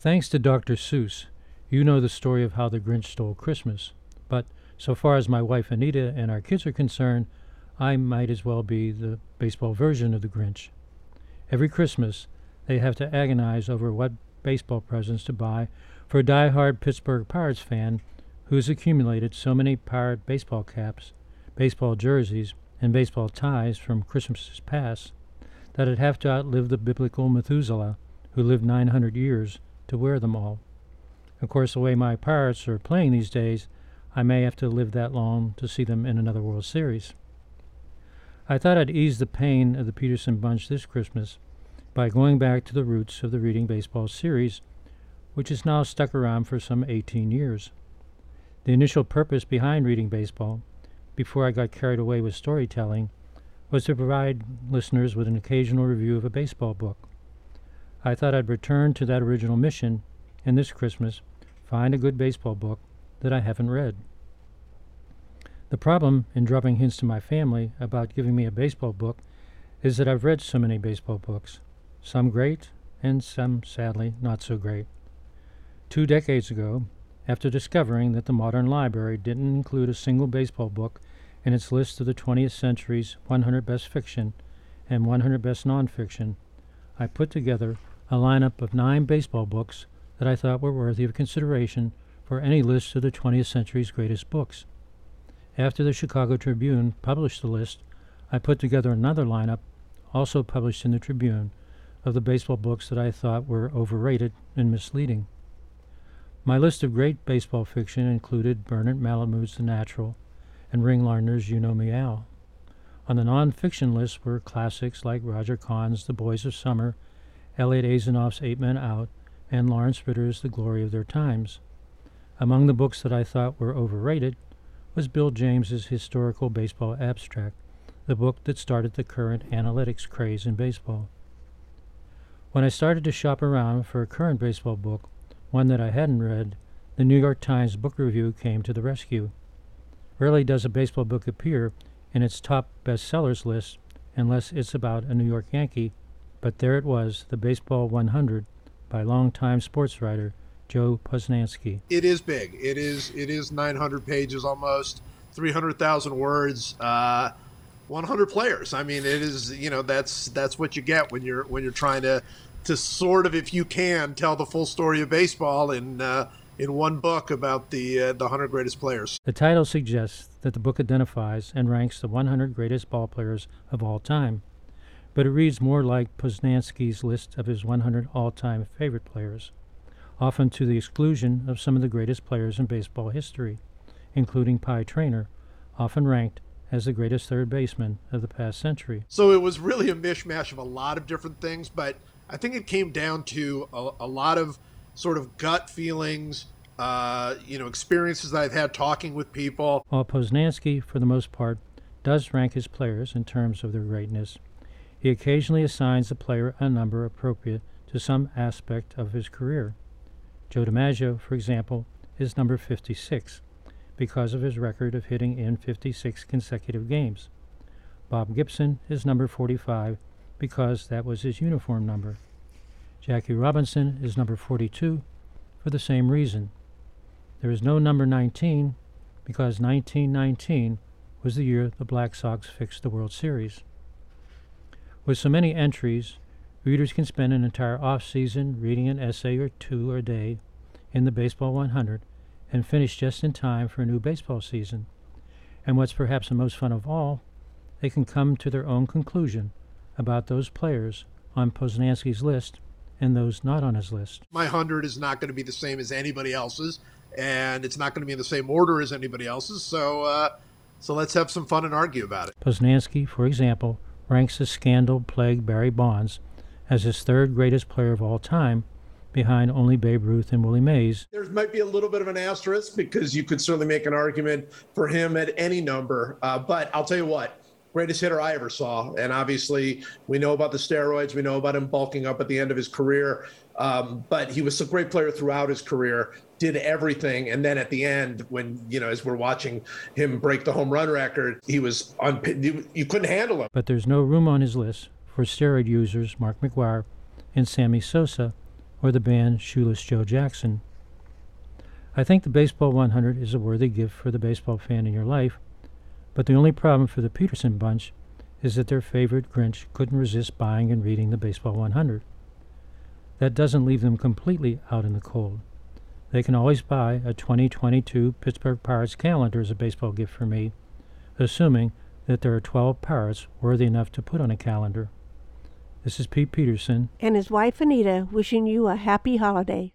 Thanks to Dr. Seuss, you know the story of how the Grinch stole Christmas. But so far as my wife Anita and our kids are concerned, I might as well be the baseball version of the Grinch. Every Christmas, they have to agonize over what baseball presents to buy for a die-hard Pittsburgh Pirates fan who's accumulated so many pirate baseball caps, baseball jerseys, and baseball ties from Christmases past that it'd have to outlive the biblical Methuselah, who lived 900 years, to wear them all. Of course, the way my Pirates are playing these days, I may have to live that long to see them in another World Series. I thought I'd ease the pain of the Peterson bunch this Christmas by going back to the roots of the Reading Baseball series, which has now stuck around for some 18 years. The initial purpose behind Reading Baseball, before I got carried away with storytelling, was to provide listeners with an occasional review of a baseball book. I thought I'd return to that original mission and this Christmas find a good baseball book that I haven't read. The problem in dropping hints to my family about giving me a baseball book is that I've read so many baseball books, some great and some, sadly, not so great. Two decades ago, after discovering that the modern library didn't include a single baseball book in its list of the 20th century's 100 best fiction and 100 best nonfiction, I put together a lineup of nine baseball books that I thought were worthy of consideration for any list of the 20th century's greatest books. After the Chicago Tribune published the list, I put together another lineup, also published in the Tribune, of the baseball books that I thought were overrated and misleading. My list of great baseball fiction included Bernard Malamud's The Natural and Ring Lardner's You Know Me Al. On the non-fiction list were classics like Roger Kahn's The Boys of Summer, Eliot Asinof's Eight Men Out, and Lawrence Ritter's The Glory of Their Times. Among the books that I thought were overrated was Bill James's Historical Baseball Abstract, the book that started the current analytics craze in baseball. When I started to shop around for a current baseball book, one that I hadn't read, the New York Times Book Review came to the rescue. Rarely does a baseball book appear in its top bestsellers list unless it's about a New York Yankee, but there it was, the Baseball 100 by longtime sports writer Joe Posnanski. It is big. It is it is 900 pages almost, 300,000 words, uh, 100 players. I mean, it is you know that's that's what you get when you're when you're trying to to sort of if you can tell the full story of baseball in uh, in one book about the uh, the 100 greatest players. The title suggests that the book identifies and ranks the 100 greatest ball players of all time, but it reads more like Posnanski's list of his 100 all-time favorite players often to the exclusion of some of the greatest players in baseball history, including Pie Traynor, often ranked as the greatest third baseman of the past century. So it was really a mishmash of a lot of different things, but I think it came down to a, a lot of sort of gut feelings, uh, you know, experiences that I've had talking with people. While Posnanski, for the most part, does rank his players in terms of their greatness, he occasionally assigns a player a number appropriate to some aspect of his career. Joe DiMaggio, for example, is number 56 because of his record of hitting in 56 consecutive games. Bob Gibson is number 45 because that was his uniform number. Jackie Robinson is number 42 for the same reason. There is no number 19 because 1919 was the year the Black Sox fixed the World Series. With so many entries, Readers can spend an entire off season reading an essay or two a day in the Baseball 100 and finish just in time for a new baseball season. And what's perhaps the most fun of all, they can come to their own conclusion about those players on Posnanski's list and those not on his list. My 100 is not going to be the same as anybody else's, and it's not going to be in the same order as anybody else's. So, uh, so let's have some fun and argue about it. Posnanski, for example, ranks the scandal plagued Barry Bonds as his third greatest player of all time, behind only Babe Ruth and Willie Mays. There might be a little bit of an asterisk because you could certainly make an argument for him at any number. Uh, but I'll tell you what, greatest hitter I ever saw. And obviously, we know about the steroids, we know about him bulking up at the end of his career. Um, but he was a great player throughout his career, did everything. And then at the end, when, you know, as we're watching him break the home run record, he was on, you couldn't handle him. But there's no room on his list for steroid users Mark McGwire and Sammy Sosa, or the band Shoeless Joe Jackson. I think the Baseball 100 is a worthy gift for the baseball fan in your life, but the only problem for the Peterson bunch is that their favorite Grinch couldn't resist buying and reading the Baseball 100. That doesn't leave them completely out in the cold. They can always buy a 2022 Pittsburgh Pirates calendar as a baseball gift for me, assuming that there are 12 Pirates worthy enough to put on a calendar. This is Pete Peterson. And his wife Anita wishing you a happy holiday.